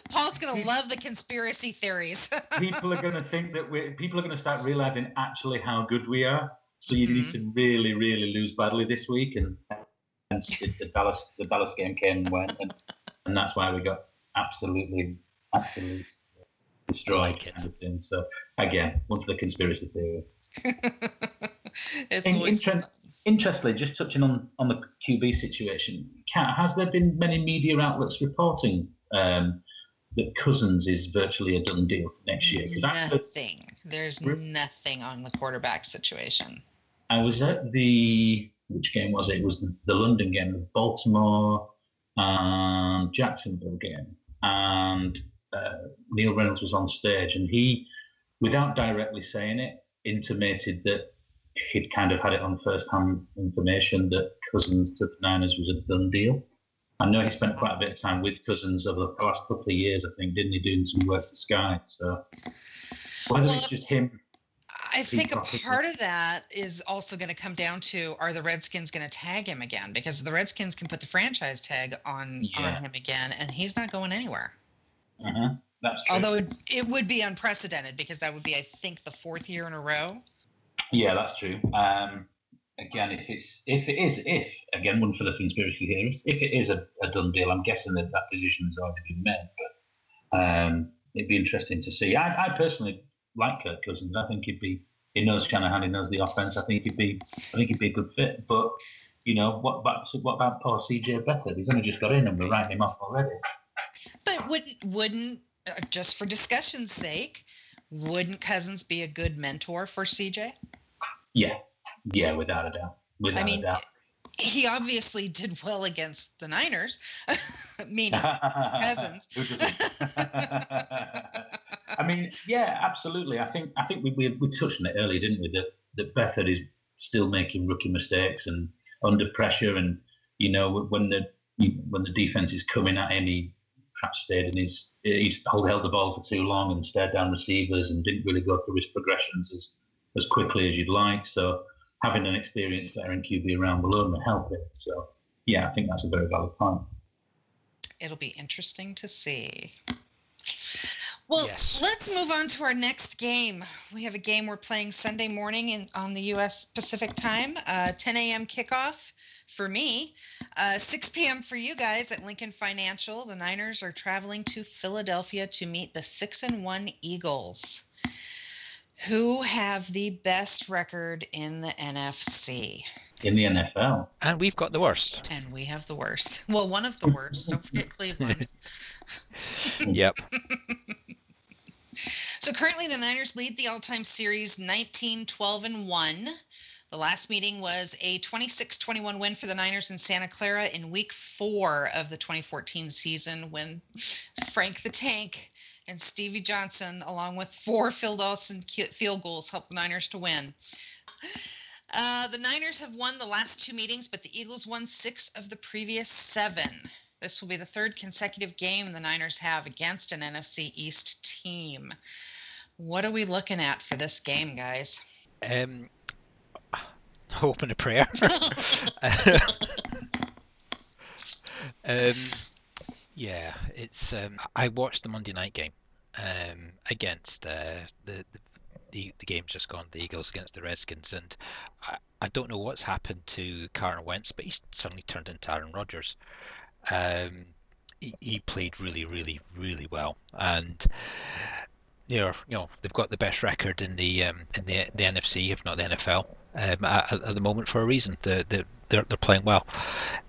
Paul's gonna love the conspiracy theories. people are going to think that we people are going to start realizing actually how good we are. So you need to really, really lose badly this week, and, and the, the Dallas the Dallas game came and went, and, and that's why we got absolutely, absolutely destroyed. like it. kind of thing. So again, one for the conspiracy theorists. it's In, inter- interestingly, just touching on on the QB situation, Kat, has there been many media outlets reporting um, that Cousins is virtually a done deal for next year? Nothing. There's Re- nothing on the quarterback situation. I was at the which game was it? It was the, the London game, the Baltimore and Jacksonville game, and uh, Neil Reynolds was on stage, and he, without directly saying it, intimated that he'd kind of had it on first-hand information that Cousins to the Niners was a done deal. I know he spent quite a bit of time with Cousins over the last couple of years. I think didn't he doing some work for Sky? So whether it's just him I think a part of that is also going to come down to are the Redskins going to tag him again? Because the Redskins can put the franchise tag on on him again, and he's not going anywhere. Uh-huh. That's true. Although it, it would be unprecedented because that would be, I think, the fourth year in a row. Yeah, that's true. Um, again, if it's if it is if again one for the conspiracy theorists, if it is a, a done deal, I'm guessing that that decision has already been made. But um, it'd be interesting to see. I, I personally like Kirk Cousins. I think he'd be he knows Shanahan, he knows the offense. I think he'd be, I think he'd be a good fit. But you know, what about what about poor CJ Beathard? He's only just got in, and we're writing him off already. But wouldn't wouldn't uh, just for discussion's sake, wouldn't Cousins be a good mentor for CJ? Yeah, yeah, without a doubt. Without I mean, a doubt. he obviously did well against the Niners, meaning Cousins. I mean, yeah, absolutely. I think I think we, we, we touched on it earlier, didn't we? That that Beathard is still making rookie mistakes and under pressure, and you know when the when the defense is coming at him, he perhaps stayed and he's he's held the ball for too long and stared down receivers and didn't really go through his progressions as as quickly as you'd like. So having an experienced veteran QB around will only help it. So yeah, I think that's a very valid point. It'll be interesting to see. Well, Yes. let's move on to our next game. We have a game we're playing Sunday morning in, on the U.S. Pacific time, uh, 10 a.m. kickoff for me, uh, 6 p.m. for you guys at Lincoln Financial. The Niners are traveling to Philadelphia to meet the six and one Eagles, who have the best record in the NFC, In the NFL, And we've got the worst. and we have the worst. Well, one of the worst. Don't forget Cleveland. yep. So currently, the Niners lead the all-time series 19, 12, and 1. The last meeting was a 26-21 win for the Niners in Santa Clara in week 4 of the 2014 season when Frank the Tank and Stevie Johnson along with four Phil Dawson field goals helped the Niners to win. Uh, the Niners have won the last two meetings, but the Eagles won six of the previous seven. This will be the third consecutive game the Niners have against an NFC East team. What are we looking at for this game, guys? Um, hope and a prayer. um, yeah, it's. Um, I watched the Monday night game um, against uh, the, the the the game's just gone. The Eagles against the Redskins, and I, I don't know what's happened to Carson Wentz, but he's suddenly turned into Aaron Rodgers. Um, he, he played really, really, really well, and know, you know they've got the best record in the um, in the the NFC, if not the NFL, um, at, at the moment for a reason. They're, they're they're they're playing well,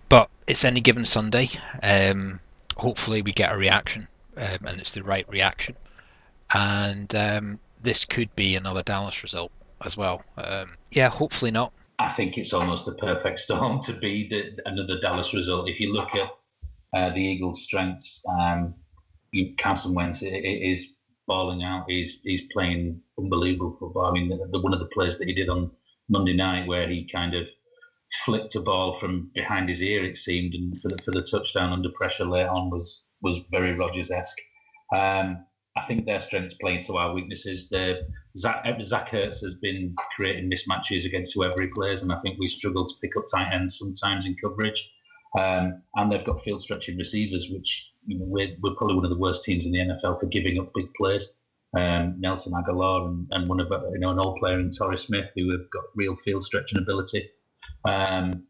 but it's any given Sunday. Um, hopefully, we get a reaction, um, and it's the right reaction, and um, this could be another Dallas result as well. Um, yeah, hopefully not. I think it's almost the perfect storm to be the, another Dallas result. If you look at uh, the Eagles' strengths, um, Carson Wentz is balling out. He's he's playing unbelievable football. I mean, the, the, one of the plays that he did on Monday night, where he kind of flicked a ball from behind his ear, it seemed, and for the for the touchdown under pressure late on was was very Rodgers-esque. Um, I think their strengths play into our weaknesses. The Zach, Zach Ertz has been creating mismatches against whoever he plays, and I think we struggle to pick up tight ends sometimes in coverage. Um, and they've got field stretching receivers, which you know, we're, we're probably one of the worst teams in the NFL for giving up big plays. Um, Nelson Agholor and, and one of you know an old player in Torrey Smith who have got real field stretching ability. Um,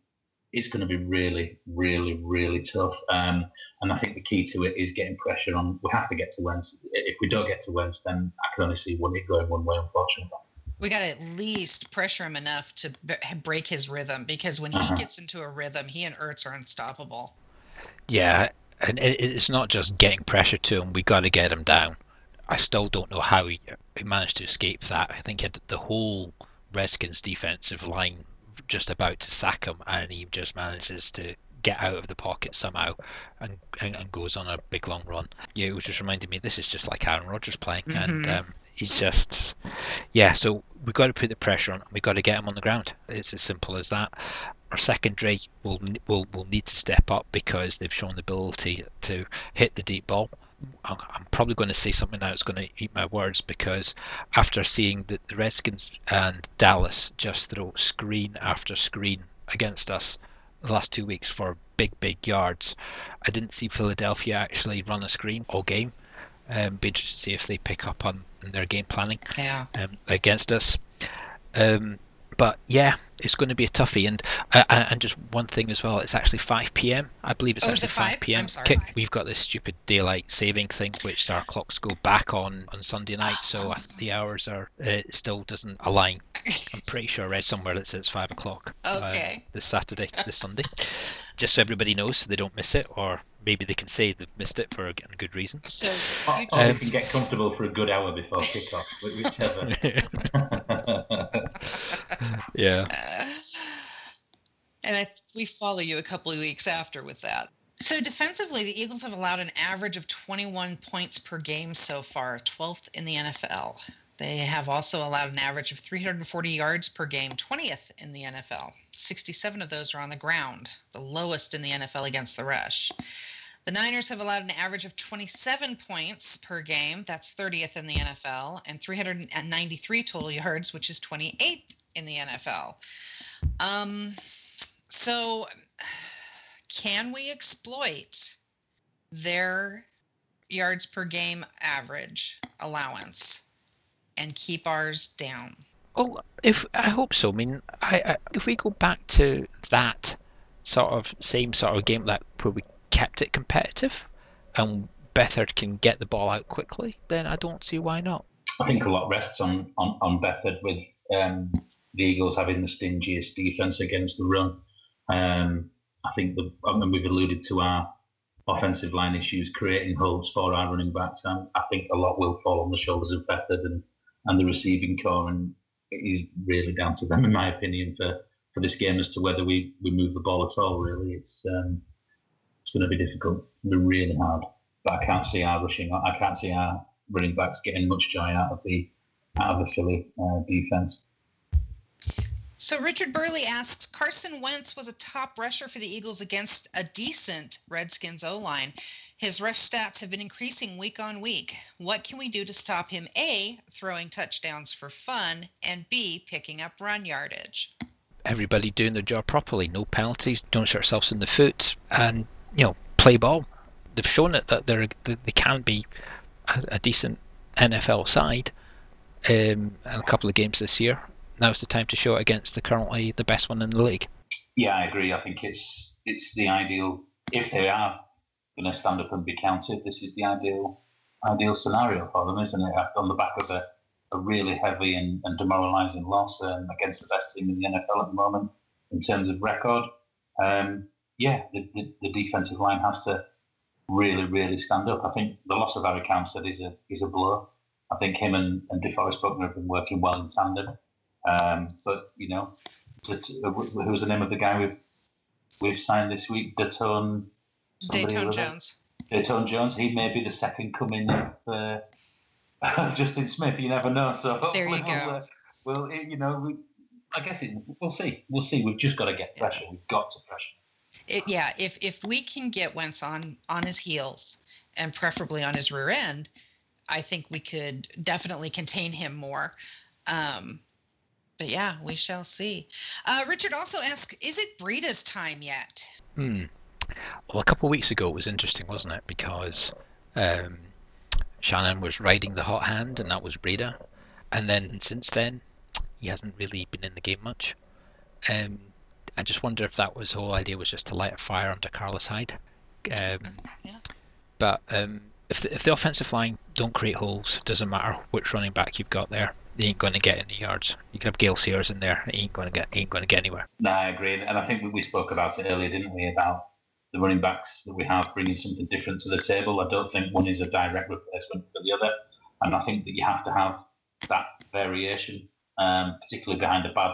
it's going to be really, really, really tough. Um, and I think the key to it is getting pressure on. We have to get to Wentz. If we don't get to Wentz, then I can only see one it going one way, unfortunately. We got to at least pressure him enough to b- break his rhythm because when he Uh-huh. gets into a rhythm, he and Ertz are unstoppable. Yeah, and it, it's not just getting pressure to him. We got to get him down. I still don't know how he, he managed to escape that. I think he had the whole Redskins defensive line just about to sack him, and he just manages to get out of the pocket somehow and, and, and goes on a big long run. Yeah, it was just reminding me this is just like Aaron Rodgers playing, and Mhm. um, he's just yeah. So we have got to put the pressure on. We have got to get him on the ground. It's as simple as that. Our secondary will will will need to step up because they've shown the ability to hit the deep ball. I'm probably going to say something now that's going to eat my words because after seeing that the Redskins and Dallas just throw screen after screen against us the last two weeks for big, big yards, I didn't see Philadelphia actually run a screen all game. Um, be interested to see if they pick up on their game planning Yeah. um, against us. Um, but yeah, it's going to be a toughie. And uh, and just one thing as well, it's actually 5 p.m. I believe it's Oh, actually it 5? 5 p.m. I'm sorry. Ki- We've got this stupid daylight saving thing, which our clocks go back on on Sunday night, so the hours are uh, still doesn't align. I'm pretty sure I read somewhere that says five o'clock. uh, this Saturday, this Sunday, just so everybody knows, so they don't miss it, or maybe they can say they've missed it for a good reason. So Or, you, or you Um, can get comfortable for a good hour before kickoff, whichever. yeah. Uh, and I, we follow you a couple of weeks after with that. So defensively, the Eagles have allowed an average of 21 points per game so far, 12th in the NFL. They have also allowed an average of 340 yards per game, 20th in the NFL. 67 of those are on the ground, the lowest in the NFL against the rush. The Niners have allowed an average of 27 points per game, that's 30th in the NFL, and 393 total yards, which is 28th in the NFL. Um, so, can we exploit their yards per game average allowance and keep ours down? Well, if I hope so. I mean, I, I if we go back to that sort of same sort of game that where we kept it competitive and Beathard can get the ball out quickly, then I don't see why not. I think a lot rests on on, on Beathard with um, the Eagles having the stingiest defense against the run. Um, I think the I mean, we've alluded to our offensive line issues creating holes for our running backs, and I think a lot will fall on the shoulders of Beathard and, and the receiving core, and is really down to them, in my opinion, for, for this game as to whether we, we move the ball at all. Really, it's um, it's going to be difficult, be really hard. But I can't see our rushing. I can't see our running backs getting much joy out of the out of the Philly uh, defense. So Richard Burley asks Carson Wentz was a top rusher for the Eagles against a decent Redskins O line. His rush stats have been increasing week on week. What can we do to stop him A, throwing touchdowns for fun, and B, picking up run yardage? Everybody doing their job properly, no penalties, don't shoot ourselves in the foot, and you know play ball. They've shown it that they're that they can be a, a decent NFL side um, in a couple of games this year. Now's the time to show it against the currently the best one in the league. Yeah, I agree. I think it's it's the ideal if they are going to stand up and be counted. This is the ideal ideal scenario for them, isn't it? On the back of a, a really heavy and, and demoralising loss um, against the best team in the NFL at the moment in terms of record. Um, yeah, the, the, the defensive line has to really, really stand up. I think the loss of Arik Armstead is a is a blow. I think him and, and DeForest Buckner have been working well in tandem. Um, but you know, uh, wh- who's the name of the guy we've we've signed this week? Datone. Somebody Datone? Jones. Datone Jones. He may be the second coming of, uh, Justin Smith. You never know. So There you we'll, go. Uh, well, it, you know, we, I guess it, we'll see. We'll see. We've just got to get pressure. We've got to pressure. It, yeah, if if we can get Wentz on on his heels and preferably on his rear end, I think we could definitely contain him more. Um, but yeah, we shall see. Uh, Richard also asks, is it Breida's time yet? Hmm. Well, a couple of weeks ago it was interesting, wasn't it? Because um, Shannon was riding the hot hand, and that was Breida. And then since then, he hasn't really been in the game much. Um, I just wonder if that was the whole idea was just to light a fire under Carlos Hyde. Um, Yeah. But um, if the, if the offensive line don't create holes, doesn't matter which running back you've got there, they ain't going to get any yards. You can have Gale Sayers in there, he ain't going to get ain't going to get anywhere. No, I agree, and I think we- we spoke about it earlier, didn't we? About the running backs that we have bringing something different to the table. I don't think one is a direct replacement for the other, and I think that you have to have that variation, um, particularly behind a bad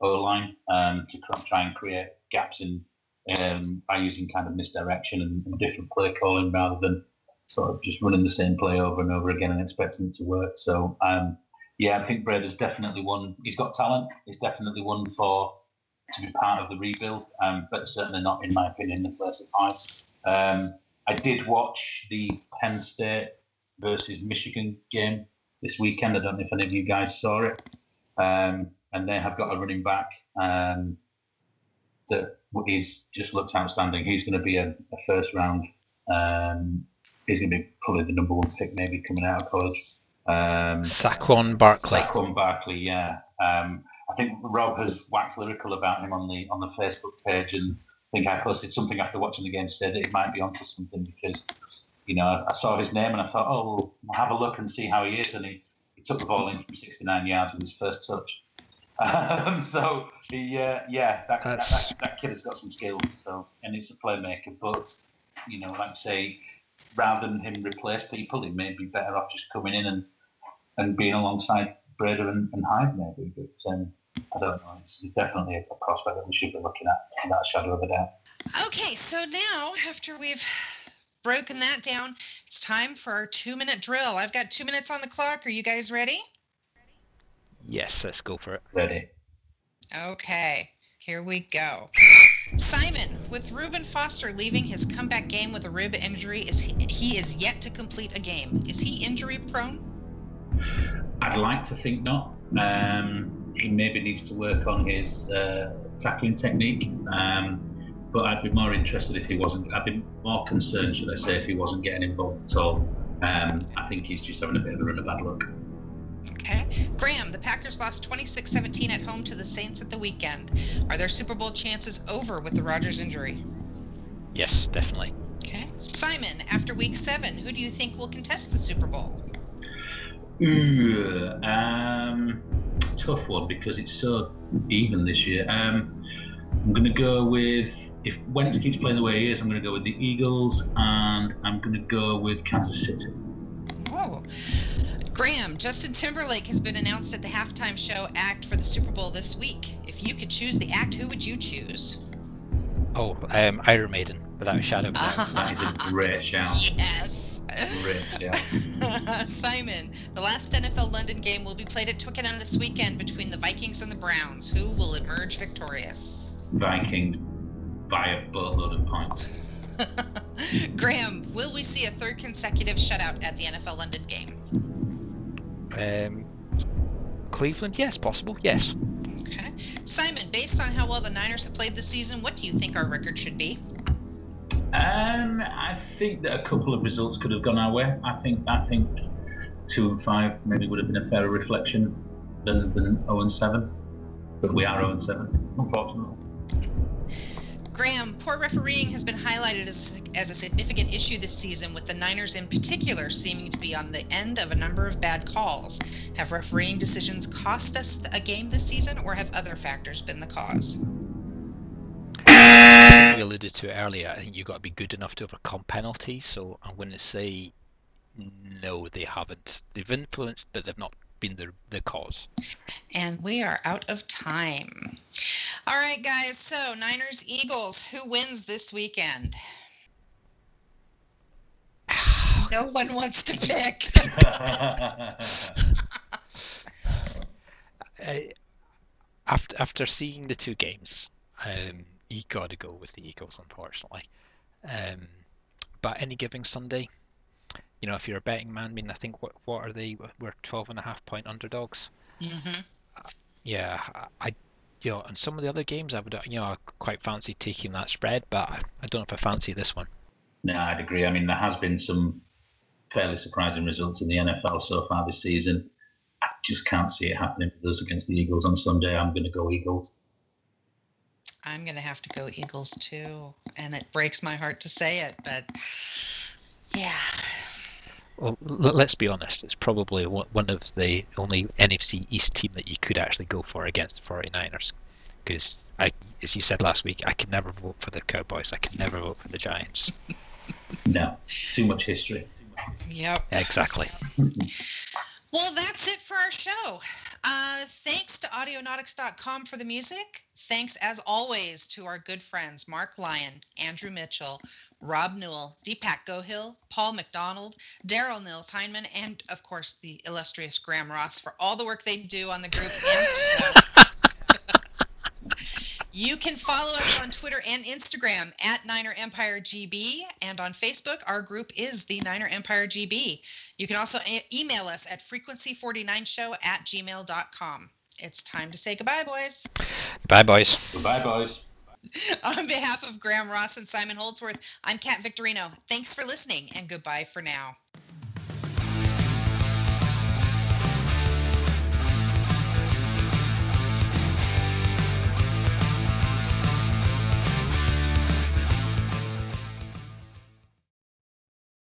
O line, um, to try and create gaps in um, by using kind of misdirection and, and different play calling rather than sort of just running the same play over and over again and expecting it to work. So. Um, yeah, I think Breida's definitely one. He's got talent. He's definitely one for to be part of the rebuild, um, but certainly not, in my opinion, the place at Hyde. Um, I did watch the Penn State versus Michigan game this weekend. I don't know if any of you guys saw it. Um, and they have got a running back um, that is just looks outstanding. He's going to be a, a first round. Um, he's going to be probably the number one pick, maybe coming out of college. Um, Saquon Barkley. Saquon Barkley, yeah. Um, I think Rob has waxed lyrical about him on the on the Facebook page, and I think I posted something after watching the game today that he might be onto something because, you know, I, I saw his name and I thought, oh, well, have a look and see how he is, and he, he took the ball in from 69 yards with his first touch. Um, so he, uh, yeah, that, that, that, that kid has got some skills. So and it's a playmaker, but you know, like I say, rather than him replace people, he may be better off just coming in and and being alongside Breida and, and Hyde maybe. But um, I don't know. It's, definitely a, prospect that we should be looking at without a shadow of a doubt. Okay, so now after we've broken that down, it's time for our two minute drill. I've got two minutes on the clock. Are you guys ready? Yes, let's go for it. Ready. Okay, here we go. Simon, with Reuben Foster leaving his comeback game with a rib injury, is he, he is yet to complete a game. Is he injury prone? I'd like to think not. Um, he maybe needs to work on his uh, tackling technique. Um, but I'd be more interested if he wasn't. I'd be more concerned, should I say, if he wasn't getting involved at all. Um, I think he's just having a bit of a run of bad luck. Okay. Graeme, the Packers lost 26 17 at home to the Saints at the weekend. Are their Super Bowl chances over with the Rodgers injury? Yes, definitely. Okay. Simon, after week seven, who do you think will contest the Super Bowl? Ooh, um, tough one because it's so even this year. Um, I'm going to go with if Wentz keeps playing the way he is. I'm going to go with the Eagles, and I'm going to go with Kansas City. Oh, Graeme, Justin Timberlake has been announced at the halftime show act for the Super Bowl this week. If you could choose the act, who would you choose? Oh, um, Iron Maiden, without a shadow of a doubt. That is a great shout. Yes. Great shout. Simon, the last NFL London game will be played at Twickenham this weekend between the Vikings and the Browns. Who will emerge victorious? Vikings by a boatload of points. Graeme, will we see a third consecutive shutout at the NFL London game? Um, Cleveland, yes, possible, yes. Okay. Simon, based on how well the Niners have played this season, what do you think our record should be? Um, I think that a couple of results could have gone our way. I think I think two and five maybe would have been a fairer reflection than than zero and seven. But we are zero and seven, unfortunately. Graeme, poor refereeing has been highlighted as, as a significant issue this season, with the Niners in particular seeming to be on the end of a number of bad calls. Have refereeing decisions cost us a game this season, or have other factors been the cause? We alluded to earlier. I think you've got to be good enough to overcome penalties. So I'm going to say no, they haven't. They've influenced, but they've not been the, the cause. And we are out of time. All right, guys. So, Niners Eagles, who wins this weekend? no one wants to pick. uh, after after seeing the two games, um, you got to go with the Eagles, unfortunately. Um, but any given Sunday, you know, if you're a betting man, I mean, I think what what are they? We're 12 and a half point underdogs. Mm-hmm. Uh, yeah, I, you know, and some of the other games, I would, you know, I quite fancy taking that spread, but I don't know if I fancy this one. No, I'd agree. I mean, there has been some fairly surprising results in the NFL so far this season. I just can't see it happening for us against the Eagles on Sunday. I'm going to go Eagles. I'm going to have to go Eagles too. And it breaks my heart to say it, but yeah. Well, let's be honest, it's probably one of the only NFC East team that you could actually go for against the 49ers. Because, I, as you said last week, I can never vote for the Cowboys. I can never vote for the Giants. no, too much history. Yep. Exactly. well, that's it for our show. Uh, thanks to audionautix.com for the music. Thanks, as always, to our good friends Marc Lyon, Andrew Mitchell, Rob Newell, Deepak Gohill, Paul McDonald, Darryl Nils Hamman, and of course the illustrious Graeme Ross for all the work they do on the group You can follow us on Twitter and Instagram at Niner Empire GB, and on Facebook, our group is the Niner Empire GB. You can also e- email us at frequency49show at gmail.com. It's time to say goodbye, boys. Bye, boys. Goodbye, boys. on behalf of Graeme Ross and Simon Holdsworth, I'm Kat Victorino. Thanks for listening, and goodbye for now.